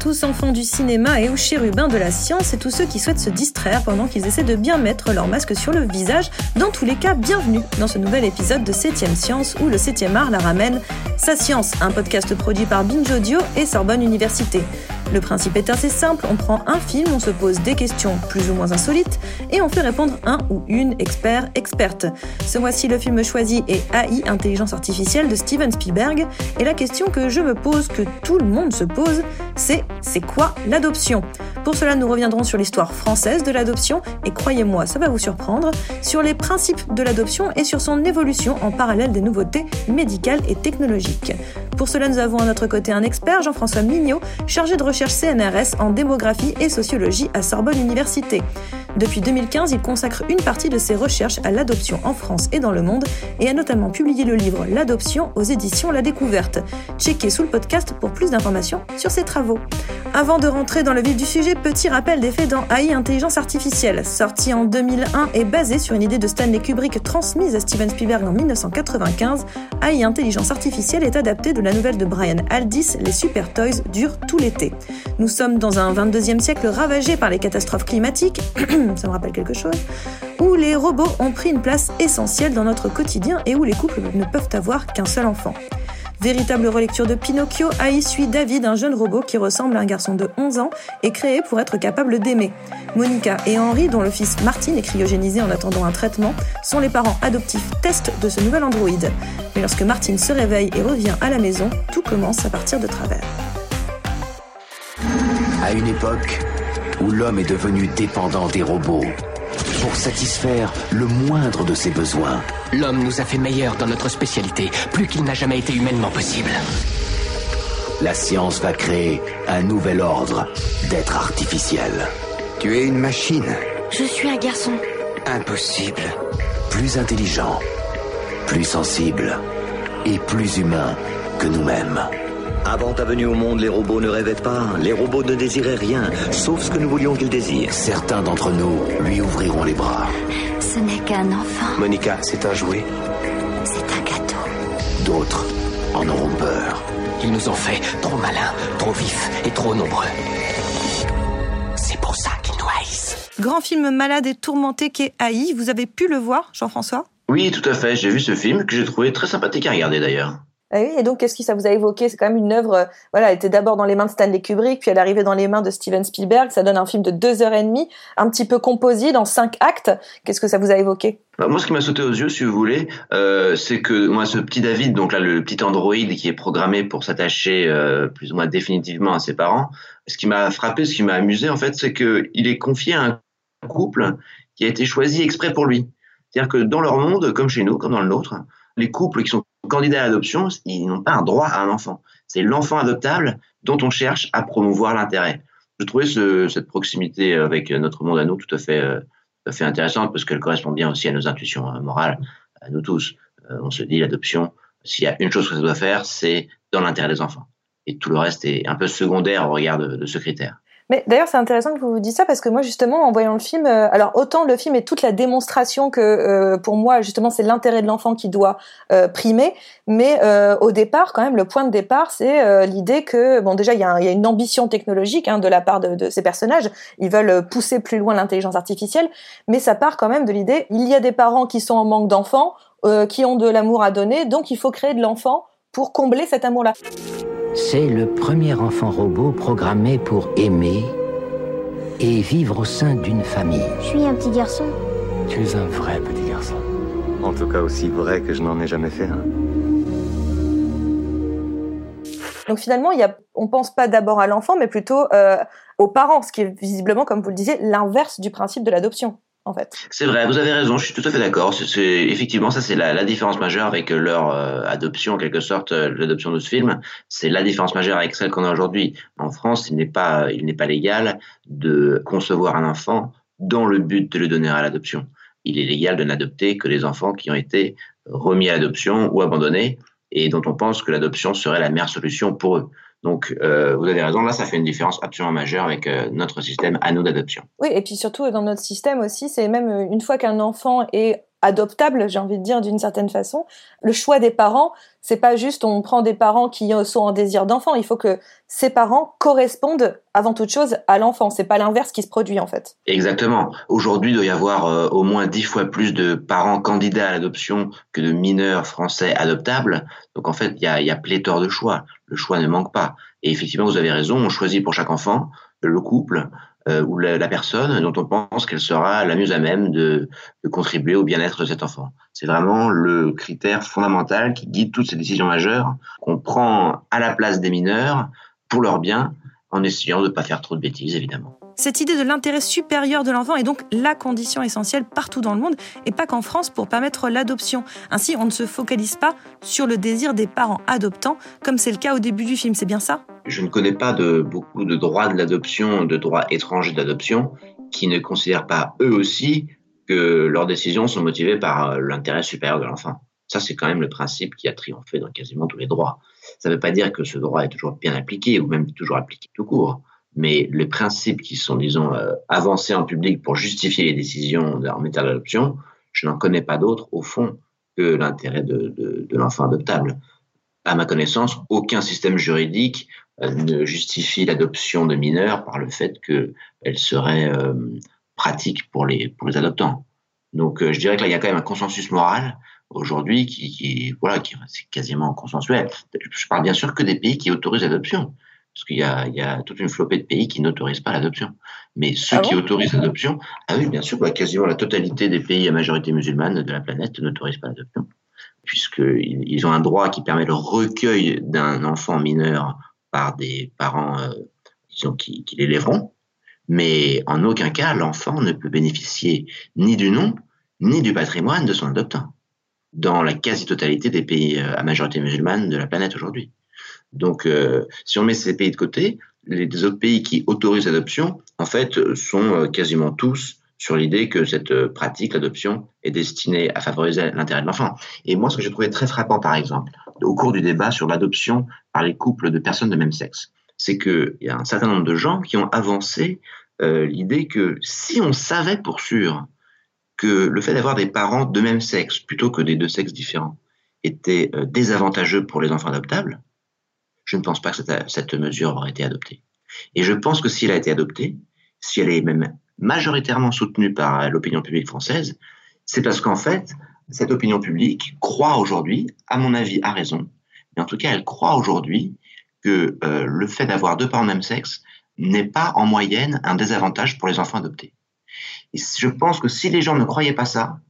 Tous enfants du cinéma et aux chérubins de la science et tous ceux qui souhaitent se distraire pendant qu'ils essaient de bien mettre leur masque sur le visage. Dans tous les cas, bienvenue dans ce nouvel épisode de 7ème Science où le 7ème art la ramène Sa Science, un podcast produit par Binge Audio et Sorbonne Université. Le principe est assez simple, on prend un film, on se pose des questions plus ou moins insolites et on fait répondre un ou une expert, experte. Ce mois-ci, le film choisi est AI, Intelligence Artificielle de Steven Spielberg et la question que je me pose, que tout le monde se pose, c'est c'est quoi l'adoption? Pour cela, nous reviendrons sur l'histoire française de l'adoption et croyez-moi, ça va vous surprendre, sur les principes de l'adoption et sur son évolution en parallèle des nouveautés médicales et technologiques. Pour cela, nous avons à notre côté un expert, Jean-François Mignot, chargé de recherche CNRS en démographie et sociologie à Sorbonne Université. Depuis 2015, il consacre une partie de ses recherches à l'adoption en France et dans le monde et a notamment publié le livre L'adoption aux éditions La Découverte. Checkez sous le podcast pour plus d'informations sur ses travaux. Avant de rentrer dans le vif du sujet, petit rappel des faits dans AI Intelligence Artificielle. Sorti en 2001 et basé sur une idée de Stanley Kubrick transmise à Steven Spielberg en 1995, AI Intelligence Artificielle est adapté de la nouvelle de Brian Aldiss, Les Super Toys durent tout l'été. Nous sommes dans un 22e siècle ravagé par les catastrophes climatiques, ça me rappelle quelque chose, où les robots ont pris une place essentielle dans notre quotidien et où les couples ne peuvent avoir qu'un seul enfant. Véritable relecture de Pinocchio, AI suit David, un jeune robot qui ressemble à un garçon de 11 ans et créé pour être capable d'aimer. Monica et Henri, dont le fils Martin est cryogénisé en attendant un traitement, sont les parents adoptifs test de ce nouvel androïde. Mais lorsque Martin se réveille et revient à la maison, tout commence à partir de travers. À une époque où l'homme est devenu dépendant des robots pour satisfaire le moindre de ses besoins. L'homme nous a fait meilleurs dans notre spécialité, plus qu'il n'a jamais été humainement possible. La science va créer un nouvel ordre d'être artificiel. Tu es une machine. Je suis un garçon. Impossible. Plus intelligent, plus sensible et plus humain que nous-mêmes. Avant ta venue au monde, les robots ne rêvaient pas. Les robots ne désiraient rien, sauf ce que nous voulions qu'ils désirent. Certains d'entre nous lui ouvriront les bras. Ce n'est qu'un enfant. Monica, c'est un jouet. C'est un gâteau. D'autres en auront peur. Ils nous ont fait trop malins, trop vifs et trop nombreux. C'est pour ça qu'ils nous haïssent. Grand film malade et tourmenté qu'est AI, vous avez pu le voir, Jean-François? Oui, tout à fait. J'ai vu ce film que j'ai trouvé très sympathique à regarder d'ailleurs. Ah oui, et donc qu'est-ce que ça vous a évoqué? C'est quand même une œuvre, euh, voilà, elle était d'abord dans les mains de Stanley Kubrick, puis elle arrivait dans les mains de Steven Spielberg. Ça donne un film de deux heures et demie, un petit peu composé dans cinq actes. Qu'est-ce que ça vous a évoqué? Bah, moi, ce qui m'a sauté aux yeux, si vous voulez, euh, c'est que moi, ce petit David, donc là, le petit androïde qui est programmé pour s'attacher euh, plus ou moins définitivement à ses parents, ce qui m'a frappé, ce qui m'a amusé, en fait, c'est que il est confié à un couple qui a été choisi exprès pour lui. C'est-à-dire que dans leur monde, comme chez nous, comme dans le nôtre, les couples qui sont candidats à l'adoption, ils n'ont pas un droit à un enfant. C'est l'enfant adoptable dont on cherche à promouvoir l'intérêt. Je trouvais ce, cette proximité avec notre monde à nous tout à fait, euh, intéressante parce qu'elle correspond bien aussi à nos intuitions euh, morales, à nous tous. Euh, on se dit l'adoption, s'il y a une chose que ça doit faire, c'est dans l'intérêt des enfants. Et tout le reste est un peu secondaire au regard de ce critère. Mais d'ailleurs, c'est intéressant que vous vous dites ça parce que moi, justement, en voyant le film, euh, alors autant le film est toute la démonstration que euh, pour moi, justement, c'est l'intérêt de l'enfant qui doit euh, primer, mais euh, au départ, quand même, le point de départ, c'est euh, l'idée que, bon, déjà, il y, y a une ambition technologique hein, de la part de, de ces personnages. Ils veulent pousser plus loin l'intelligence artificielle, mais ça part quand même de l'idée il y a des parents qui sont en manque d'enfants, euh, qui ont de l'amour à donner, donc il faut créer de l'enfant pour combler cet amour-là. C'est le premier enfant robot programmé pour aimer et vivre au sein d'une famille. Je suis un petit garçon. Tu es un vrai petit garçon. En tout cas, aussi vrai que je n'en ai jamais fait un. Donc finalement, il y a, on pense pas d'abord à l'enfant, mais plutôt euh, aux parents, ce qui est visiblement, comme vous le disiez, l'inverse du principe de l'adoption, C'est vrai, vous avez raison, je suis tout à fait d'accord. Effectivement, ça c'est la, la différence majeure avec leur euh, adoption, en quelque sorte, euh, l'adoption de ce film. C'est la différence majeure avec celle qu'on a aujourd'hui. En France, il n'est pas, il n'est pas légal de concevoir un enfant dans le but de le donner à l'adoption. Il est légal de n'adopter que les enfants qui ont été remis à l'adoption ou abandonnés et dont on pense que l'adoption serait la meilleure solution pour eux. Donc, euh, vous avez raison, là, ça fait une différence absolument majeure avec euh, notre système nous d'adoption. Oui, et puis surtout dans notre système aussi, c'est même euh, une fois qu'un enfant est adoptable, j'ai envie de dire d'une certaine façon. Le choix des parents, c'est pas juste on prend des parents qui sont en désir d'enfant, il faut que ces parents correspondent avant toute chose à l'enfant, c'est pas l'inverse qui se produit en fait. Exactement. Aujourd'hui, il doit y avoir euh, au moins dix fois plus de parents candidats à l'adoption que de mineurs français adoptables. Donc en fait, il y a, y a pléthore de choix. Le choix ne manque pas. Et effectivement, vous avez raison, on choisit pour chaque enfant le couple, euh, ou la, personne dont on pense qu'elle sera la mieux à même de, de contribuer au bien-être de cet enfant. C'est vraiment le critère fondamental qui guide toutes ces décisions majeures qu'on prend à la place des mineurs pour leur bien, en essayant de ne pas faire trop de bêtises, évidemment. Cette idée de l'intérêt supérieur de l'enfant est donc la condition essentielle partout dans le monde et pas qu'en France pour permettre l'adoption. Ainsi, on ne se focalise pas sur le désir des parents adoptants comme c'est le cas au début du film, c'est bien ça? Je ne connais pas de beaucoup de droits de l'adoption, de droits étrangers d'adoption qui ne considèrent pas eux aussi que leurs décisions sont motivées par euh, l'intérêt supérieur de l'enfant. Ça, c'est quand même le principe qui a triomphé dans quasiment tous les droits. Ça ne veut pas dire que ce droit est toujours bien appliqué ou même toujours appliqué tout court mais les principes qui sont, disons, euh, avancés en public pour justifier les décisions en matière d'adoption, je n'en connais pas d'autres, au fond, que l'intérêt de, de, de l'enfant adoptable. À ma connaissance, aucun système juridique ne justifie l'adoption de mineurs par le fait qu'elle serait euh, pratique pour les, pour les adoptants. Donc, je dirais que là, il y a quand même un consensus moral aujourd'hui qui, qui, voilà, qui c'est quasiment consensuel. Je parle bien sûr que des pays qui autorisent l'adoption parce qu'il y y a toute une flopée de pays qui n'autorisent pas l'adoption. Mais ceux Ah qui bon? autorisent l'adoption, ah oui, bien sûr, bah, quasiment la totalité des pays à majorité musulmane de la planète n'autorisent pas l'adoption, puisqu'ils ils ont un droit qui permet le recueil d'un enfant mineur par des parents, euh, disons, qui, l'élèveront, mais en aucun cas l'enfant ne peut bénéficier ni du nom, ni du patrimoine de son adoptant, dans la quasi-totalité des pays euh, à majorité musulmane de la planète aujourd'hui. Donc, euh, si on met ces pays de côté, les autres pays qui autorisent l'adoption, en fait, sont quasiment tous sur l'idée que cette pratique, l'adoption, est destinée à favoriser l'intérêt de l'enfant. Et moi, ce que j'ai trouvé très frappant, par exemple, au cours du débat sur l'adoption par les couples de personnes de même sexe, c'est qu'il y a un certain nombre de gens qui ont avancé euh, l'idée que si on savait pour sûr que le fait d'avoir des parents de même sexe plutôt que des deux sexes différents était euh, désavantageux pour les enfants adoptables, je ne pense pas que cette, cette mesure aurait été adoptée. Et je pense que si elle a été adoptée, si elle est même majoritairement soutenue par l'opinion publique française, c'est parce qu'en fait, cette opinion publique croit aujourd'hui, à mon avis, à raison, mais en tout cas, elle croit aujourd'hui que euh, le fait d'avoir deux parents de même sexe n'est pas en moyenne un désavantage pour les enfants adoptés. Et je pense que si les gens ne croyaient pas ça,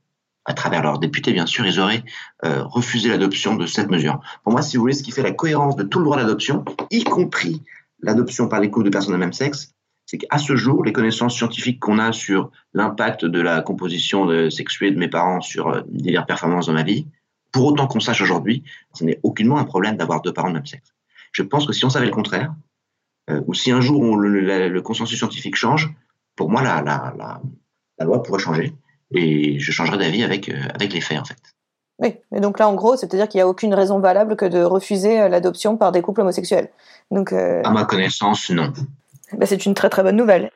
à travers leurs députés, bien sûr, ils auraient euh, refusé l'adoption de cette mesure. Pour moi, si vous voulez, ce qui fait la cohérence de tout le droit d'adoption, y compris l'adoption par les couples de personnes de même sexe, c'est qu'à ce jour, les connaissances scientifiques qu'on a sur l'impact de la composition de, sexuée de mes parents sur euh, diverses performances dans ma vie, pour autant qu'on sache aujourd'hui, ce n'est aucunement un problème d'avoir deux parents de même sexe. Je pense que si on savait le contraire, euh, ou si un jour on, le, le, le, consensus scientifique change, pour moi, la, la, la, la loi pourrait changer et je changerai d'avis avec, euh, avec les faits, en fait. Oui, et donc là, en gros, c'est-à-dire qu'il n'y a aucune raison valable que de refuser euh, l'adoption par des couples homosexuels. Donc, euh... À ma connaissance, non. Bah, c'est une très très bonne nouvelle.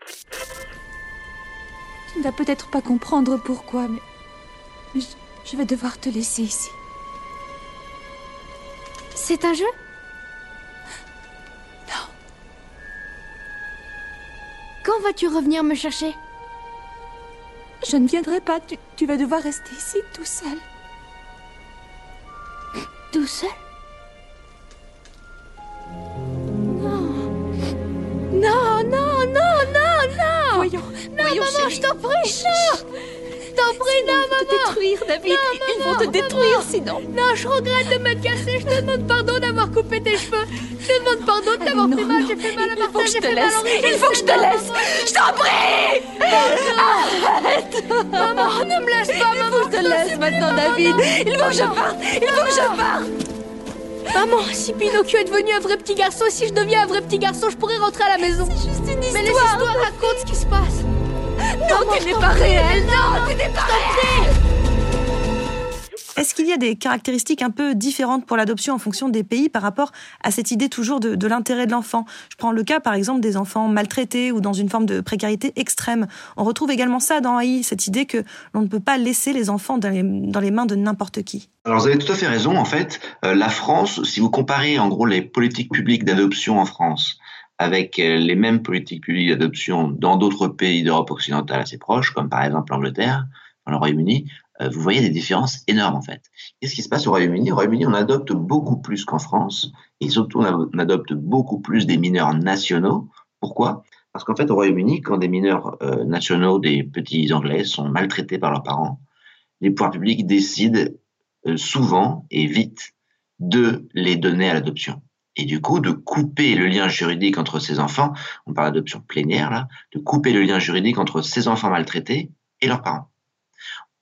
Tu ne vas peut-être pas comprendre pourquoi, mais, je, vais devoir te laisser ici. C'est un jeu? Non. Quand vas-tu revenir me chercher? Je ne viendrai pas. Tu vas devoir rester ici tout seul. Tout seul? Non Voyons, maman, chérie. je t'en prie, non T'en prie, non, Ils vont maman te détruire, David. Non, Ils maman, vont te détruire, maman. sinon. Non, je regrette de m'être cassée. Je te demande pardon d'avoir coupé tes cheveux. Je te demande pardon de t'avoir non, fait mal. J'ai fait mal à Il faut Martin, que je j'ai te fait mal à laisse. Il faut que je te laisse. maman. Je t'en prie Arrête Maman, ne me lâche pas, maman. Il faut que je te laisse maintenant, David. Il faut que je parte. Il faut que je parte. Maman, si Pinocchio est devenu un vrai petit garçon, si je deviens un vrai petit garçon, je pourrais rentrer à la maison. C'est juste une Mais les histoire. histoires racontent ce qui se passe. Non, tu n'es pas réel. Non, tu n'es pas réel. Est-ce qu'il y a des caractéristiques un peu différentes pour l'adoption en fonction des pays par rapport à cette idée toujours de, l'intérêt de l'enfant? Je prends le cas par exemple des enfants maltraités ou dans une forme de précarité extrême. On retrouve également ça dans AI, cette idée que l'on ne peut pas laisser les enfants dans les, mains de n'importe qui. Alors vous avez tout à fait raison. En fait, euh, la France, si vous comparez en gros les politiques publiques d'adoption en France avec euh, les mêmes politiques publiques d'adoption dans d'autres pays d'Europe occidentale assez proches, comme par exemple l'Angleterre, dans le Royaume-Uni, vous voyez des différences énormes en fait. Qu'est-ce qui se passe au Royaume-Uni? Au Royaume-Uni, on adopte beaucoup plus qu'en France, et surtout on adopte beaucoup plus des mineurs nationaux. Pourquoi? Parce qu'en fait, au Royaume-Uni, quand des mineurs euh, nationaux, des petits Anglais, sont maltraités par leurs parents, les pouvoirs publics décident euh, souvent et vite de les donner à l'adoption. Et du coup, de couper le lien juridique entre ces enfants, on parle d'adoption plénière là, de couper le lien juridique entre ces enfants maltraités et leurs parents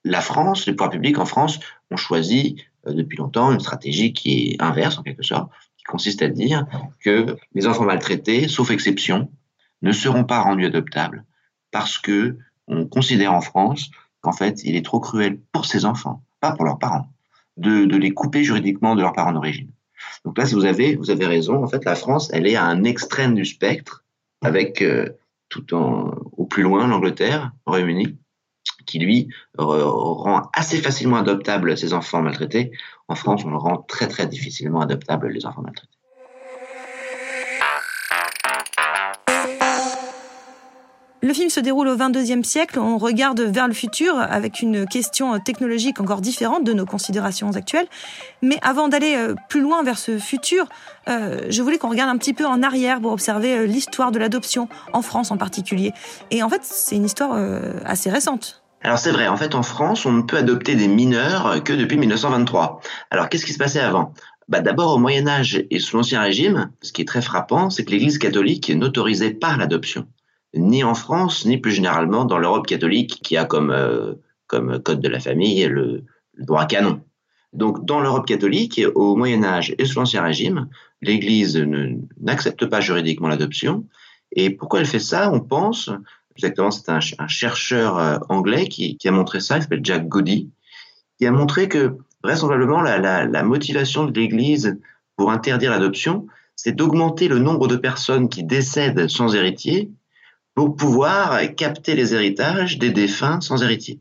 la France, les pouvoirs publics en France ont choisi euh, depuis longtemps une stratégie qui est inverse en quelque sorte, qui consiste à dire que les enfants maltraités, sauf exception, ne seront pas rendus adoptables parce que on considère en France qu'en fait il est trop cruel pour ces enfants, pas pour leurs parents, de, les couper juridiquement de leurs parents d'origine. Donc là, si vous avez, vous avez raison, en fait, la France, elle est à un extrême du spectre, avec euh, tout en, au plus loin l'Angleterre, le Royaume-Uni, qui lui rend assez facilement adoptable ces enfants maltraités. En France, on rend très très difficilement adoptable les enfants maltraités. Le film se déroule au 22e siècle, on regarde vers le futur avec une question technologique encore différente de nos considérations actuelles. Mais avant d'aller euh, plus loin vers ce futur, euh, je voulais qu'on regarde un petit peu en arrière pour observer euh, l'histoire de l'adoption, en France en particulier. Et en fait, c'est une histoire assez récente. Alors c'est vrai, en fait en France, on ne peut adopter des mineurs que depuis 1923. Alors qu'est-ce qui se passait avant? Bah, D'abord au Moyen Âge et sous l'Ancien Régime, ce qui est très frappant, c'est que l'Église catholique n'autorisait pas l'adoption, ni en France, ni plus généralement dans l'Europe catholique qui a comme, euh, comme code de la famille le, le droit canon. Donc dans l'Europe catholique, au Moyen Âge et sous l'Ancien Régime, l'Église n'accepte pas juridiquement l'adoption. Et pourquoi elle fait ça? On pense Exactement, c'est un, chercheur euh, anglais qui, a montré ça, il s'appelle Jack Goddy, qui a montré que vraisemblablement la, motivation de l'Église pour interdire l'adoption, c'est d'augmenter le nombre de personnes qui décèdent sans héritier pour pouvoir capter les héritages des défunts sans héritier.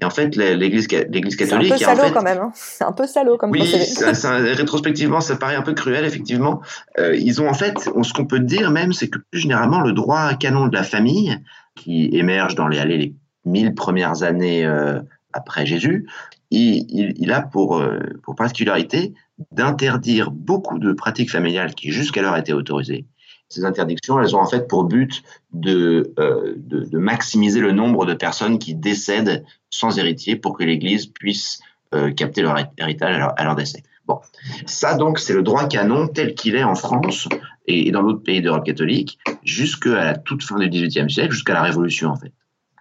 Et en fait, l'Église catholique. C'est un peu salaud quand même. Hein. C'est un peu salaud comme Oui, rétrospectivement, ça paraît un peu cruel, effectivement. Euh, ils ont en fait, ce qu'on peut dire même, c'est que plus généralement, le droit canon de la famille, qui émerge dans les, allez, les mille premières années euh, après Jésus, il, il, a pour, euh, pour particularité d'interdire beaucoup de pratiques familiales qui jusqu'alors étaient autorisées ces interdictions, elles ont en fait pour but de, euh, de, maximiser le nombre de personnes qui décèdent sans héritier pour que l'Église puisse euh, capter leur héritage à leur, décès. Bon, ça donc c'est le droit canon tel qu'il est en France et, dans d'autres pays d'Europe catholique jusqu'à la toute fin du XVIIIe siècle, jusqu'à la Révolution en fait.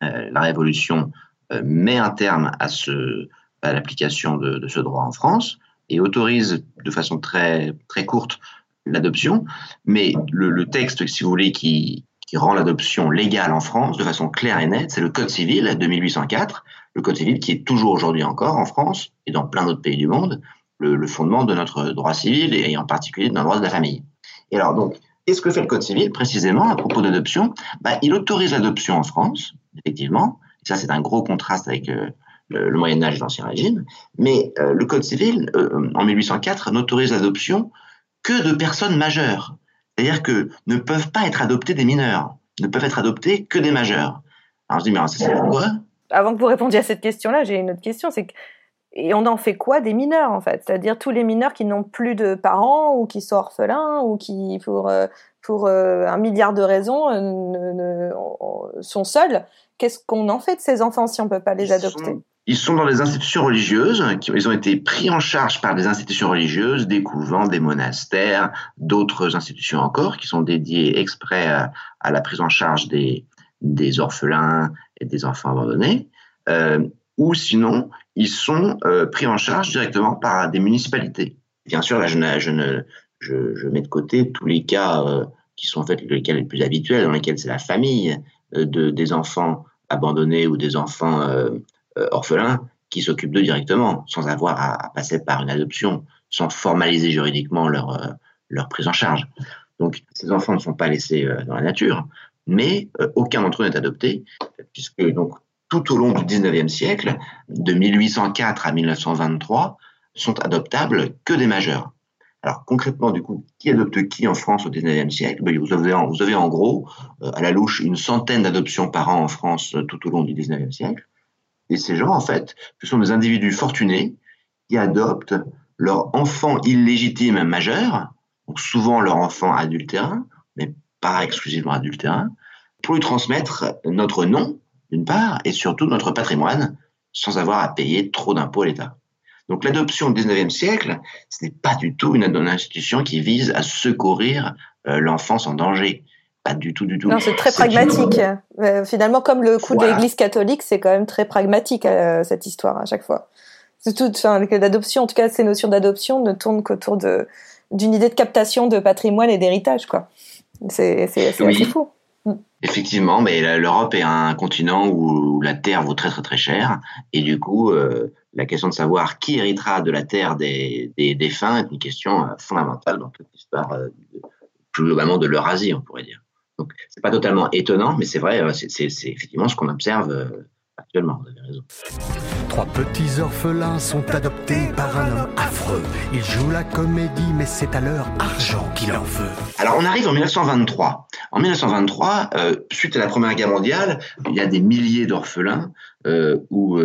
Euh, la Révolution met un terme à, à l'application de, de ce droit en France et autorise de façon très, très courte l'adoption, mais le, texte, si vous voulez, qui, rend l'adoption légale en France de façon claire et nette, c'est le Code civil de 1804, le Code civil qui est toujours aujourd'hui encore en France et dans plein d'autres pays du monde, le, fondement de notre droit civil et en particulier de notre droit de la famille. Et alors donc, qu'est-ce que fait le Code civil précisément à propos d'adoption? Bah, Il autorise l'adoption en France, effectivement, et ça c'est un gros contraste avec euh, le, Moyen Âge et l'Ancien Régime, mais euh, le Code civil, euh, en 1804, n'autorise l'adoption que de personnes majeures. C'est-à-dire que ne peuvent pas être adoptés des mineurs, ne peuvent être adoptés que des majeurs. Alors je dis, mais c'est pourquoi Avant que vous répondiez à cette question-là, j'ai une autre question, c'est que et on en fait quoi des mineurs en fait? C'est-à-dire tous les mineurs qui n'ont plus de parents ou qui sont orphelins ou qui, pour, euh, pour euh, un milliard de raisons, euh, sont seuls. Qu'est-ce qu'on en fait de ces enfants si on ne peut pas les adopter? Ils sont dans des institutions religieuses, ils ont été pris en charge par des institutions religieuses, des couvents, des monastères, d'autres institutions encore, qui sont dédiées exprès à, la prise en charge des, des, orphelins et des enfants abandonnés. Euh, ou sinon, ils sont euh, pris en charge directement par des municipalités. Bien sûr, là, je, je, je, je mets de côté tous les cas euh, qui sont en fait les cas les plus habituels, dans lesquels c'est la famille de, des enfants abandonnés ou des enfants euh, orphelins qui s'occupent d'eux directement, sans avoir à, passer par une adoption, sans formaliser juridiquement leur, euh, leur prise en charge. Donc, ces enfants ne sont pas laissés euh, dans la nature, mais euh, aucun d'entre eux n'est adopté, puisque donc tout au long du 19e siècle, de 1804 à 1923, sont adoptables que des majeurs. Alors concrètement, du coup, qui adopte qui en France au 19e siècle? Ben, vous, avez, vous avez en gros, à la louche, une centaine d'adoptions par an en France tout au long du 19e siècle. Et ces gens, en fait, ce sont des individus fortunés qui adoptent leur enfant illégitime majeur, donc souvent leur enfant adultérin, mais pas exclusivement adultérin, pour lui transmettre notre nom, d'une part, et surtout notre patrimoine, sans avoir à payer trop d'impôts à l'État. Donc l'adoption au XIXe siècle, ce n'est pas du tout une, institution qui vise à secourir euh, l'enfance en danger. Pas du tout, du tout. Non, c'est très pragmatique. Euh, finalement, comme le coup de l'Église catholique, c'est quand même très pragmatique euh, cette histoire à chaque fois. C'est tout. Enfin, l'adoption, en tout cas, ces notions d'adoption ne tournent qu'autour de d'une idée de captation de patrimoine et d'héritage, quoi. C'est c'est oui. assez fou. Mm. Effectivement, mais l'Europe est un continent où la terre vaut très très très cher, et du coup, euh, la question de savoir qui héritera de la terre des, des défunts est une question fondamentale dans toute l'histoire, plus globalement de l'Eurasie, on pourrait dire. Donc, c'est pas totalement étonnant, mais c'est vrai, euh, c'est effectivement ce qu'on observe euh, actuellement. Vous avez raison. Trois petits orphelins sont adoptés par un homme affreux. Il joue la comédie, mais c'est à leur argent qu'il en veut. Alors, on arrive en 1923. En 1923, euh, suite à la Première Guerre mondiale, il y a des milliers d'orphelins ou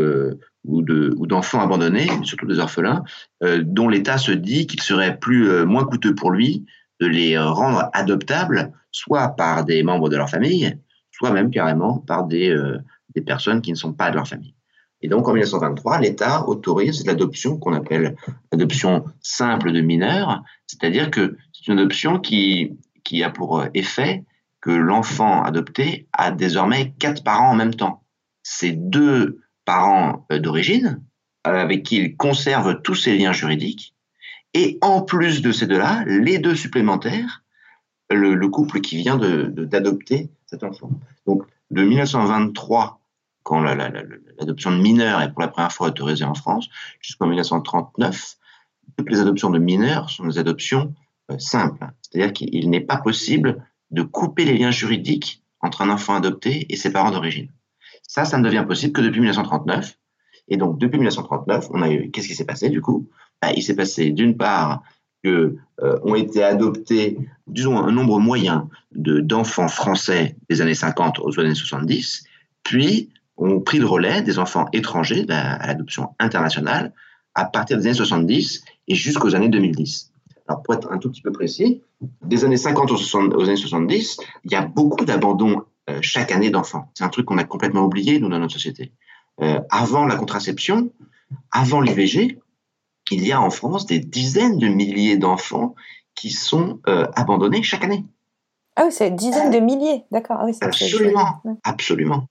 ou d'enfants abandonnés, surtout des orphelins, dont l'État se dit qu'il serait plus moins coûteux pour lui de les rendre adoptables soit par des membres de leur famille, soit même carrément par des, euh, personnes qui ne sont pas de leur famille. Et donc en 1923, l'État autorise l'adoption qu'on appelle l'adoption simple de mineurs, c'est-à-dire que c'est une adoption qui, a pour effet que l'enfant adopté a désormais quatre parents en même temps. C'est deux parents euh, d'origine avec qui il conserve tous ses liens juridiques, et en plus de ces deux-là, les deux supplémentaires le, couple qui vient d'adopter cet enfant. Donc, de 1923, quand l'adoption de mineurs est pour la première fois autorisée en France, jusqu'en 1939, toutes les adoptions de mineurs sont des adoptions euh, simples. C'est-à-dire qu'il n'est pas possible de couper les liens juridiques entre un enfant adopté et ses parents d'origine. Ça, ça ne devient possible que depuis 1939. Et donc, depuis 1939, on a eu, qu'est-ce qui s'est passé du coup? Bah, Il s'est passé d'une part que euh, ont été adoptés, disons, un nombre moyen de, d'enfants français des années 50 aux années 70, puis ont pris le relais des enfants étrangers à l'adoption internationale à partir des années 70 et jusqu'aux années 2010. Alors, pour être un tout petit peu précis, des années 50 aux, années 70, il y a beaucoup d'abandons euh, chaque année d'enfants. C'est un truc qu'on a complètement oublié, nous, dans notre société. Euh, avant la contraception, avant l'IVG, il y a en France des dizaines de milliers d'enfants qui sont euh, abandonnés chaque année. Ah oui, c'est dizaines de milliers, d'accord. Ah absolument, absolument.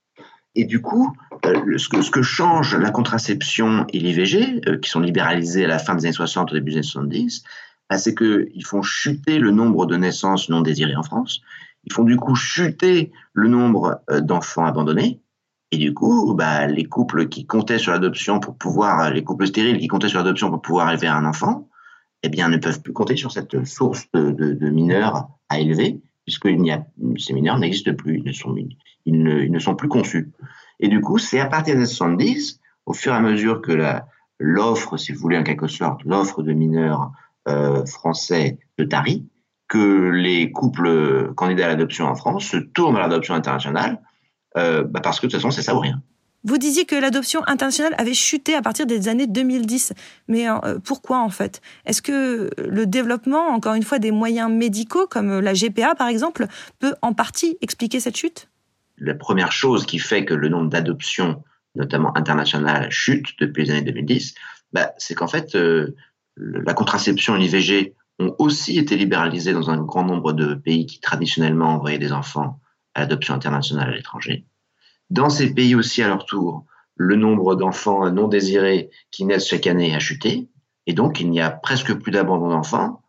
Et du coup, euh, ce, que, ce, que, change la contraception et l'IVG, euh, qui sont libéralisés à la fin des années 60, au début des années 70, bah, c'est qu'ils font chuter le nombre de naissances non désirées en France. Ils font du coup chuter le nombre d'enfants abandonnés. Et du coup, bah, les couples qui comptaient sur l'adoption pour pouvoir, les couples stériles qui comptaient sur l'adoption pour pouvoir élever un enfant, eh bien, ne peuvent plus compter sur cette source de, de, mineurs à élever, puisque a, ces mineurs n'existent plus, ils ne, sont, ils, ne, sont plus conçus. Et du coup, c'est à partir des 70, au fur et à mesure que l'offre, si vous voulez, en quelque sorte, l'offre de mineurs euh, français de Tari, que les couples candidats à l'adoption en France se tournent vers l'adoption internationale euh, bah, parce que de toute façon, c'est ça ou rien. Vous disiez que l'adoption internationale avait chuté à partir des années 2010. Mais euh, pourquoi en fait? Est-ce que le développement, encore une fois, des moyens médicaux, comme la GPA par exemple, peut en partie expliquer cette chute? La première chose qui fait que le nombre d'adoptions, notamment internationales, chute depuis les années 2010, bah, c'est qu'en fait, euh, la contraception et l'IVG ont aussi été libéralisées dans un grand nombre de pays qui traditionnellement envoyaient des enfants à l'adoption internationale à l'étranger. Dans ces pays aussi, à leur tour, le nombre d'enfants non désirés qui naissent chaque année a chuté, et donc il n'y a presque plus d'abandon d'enfants,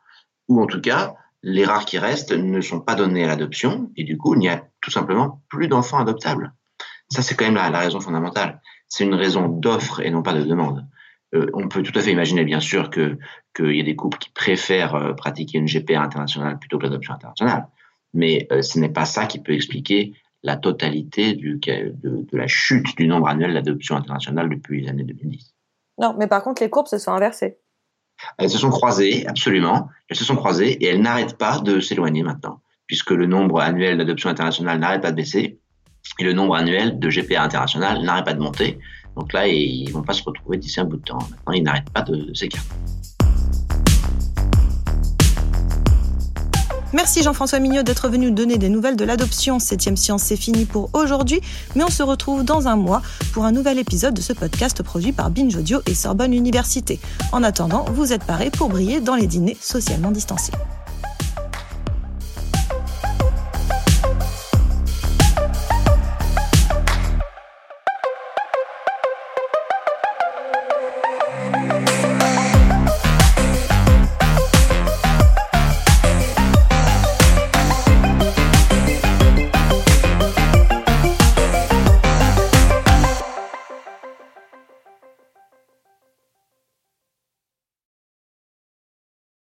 ou en tout cas, les rares qui restent ne sont pas donnés à l'adoption, et du coup, il n'y a tout simplement plus d'enfants adoptables. Ça, c'est quand même la, raison fondamentale. C'est une raison d'offre et non pas de demande. Euh, on peut tout à fait imaginer, bien sûr, qu'il y a des couples qui préfèrent euh, pratiquer une GPA internationale plutôt que l'adoption internationale. Mais euh, ce n'est pas ça qui peut expliquer la totalité du, de, de la chute du nombre annuel d'adoptions internationales depuis les années 2010. Non, mais par contre, les courbes se sont inversées. Elles se sont croisées, absolument. Elles se sont croisées et elles n'arrêtent pas de s'éloigner maintenant, puisque le nombre annuel d'adoptions internationales n'arrête pas de baisser et le nombre annuel de GPA international n'arrête pas de monter. Donc là, ils vont pas se retrouver d'ici un bout de temps. Maintenant, ils n'arrêtent pas de s'écarter. Merci Jean-François Mignot d'être venu donner des nouvelles de l'adoption. Septième Science, c'est fini pour aujourd'hui, mais on se retrouve dans un mois pour un nouvel épisode de ce podcast produit par Binge Audio et Sorbonne Université. En attendant, vous êtes parés pour briller dans les dîners socialement distancés.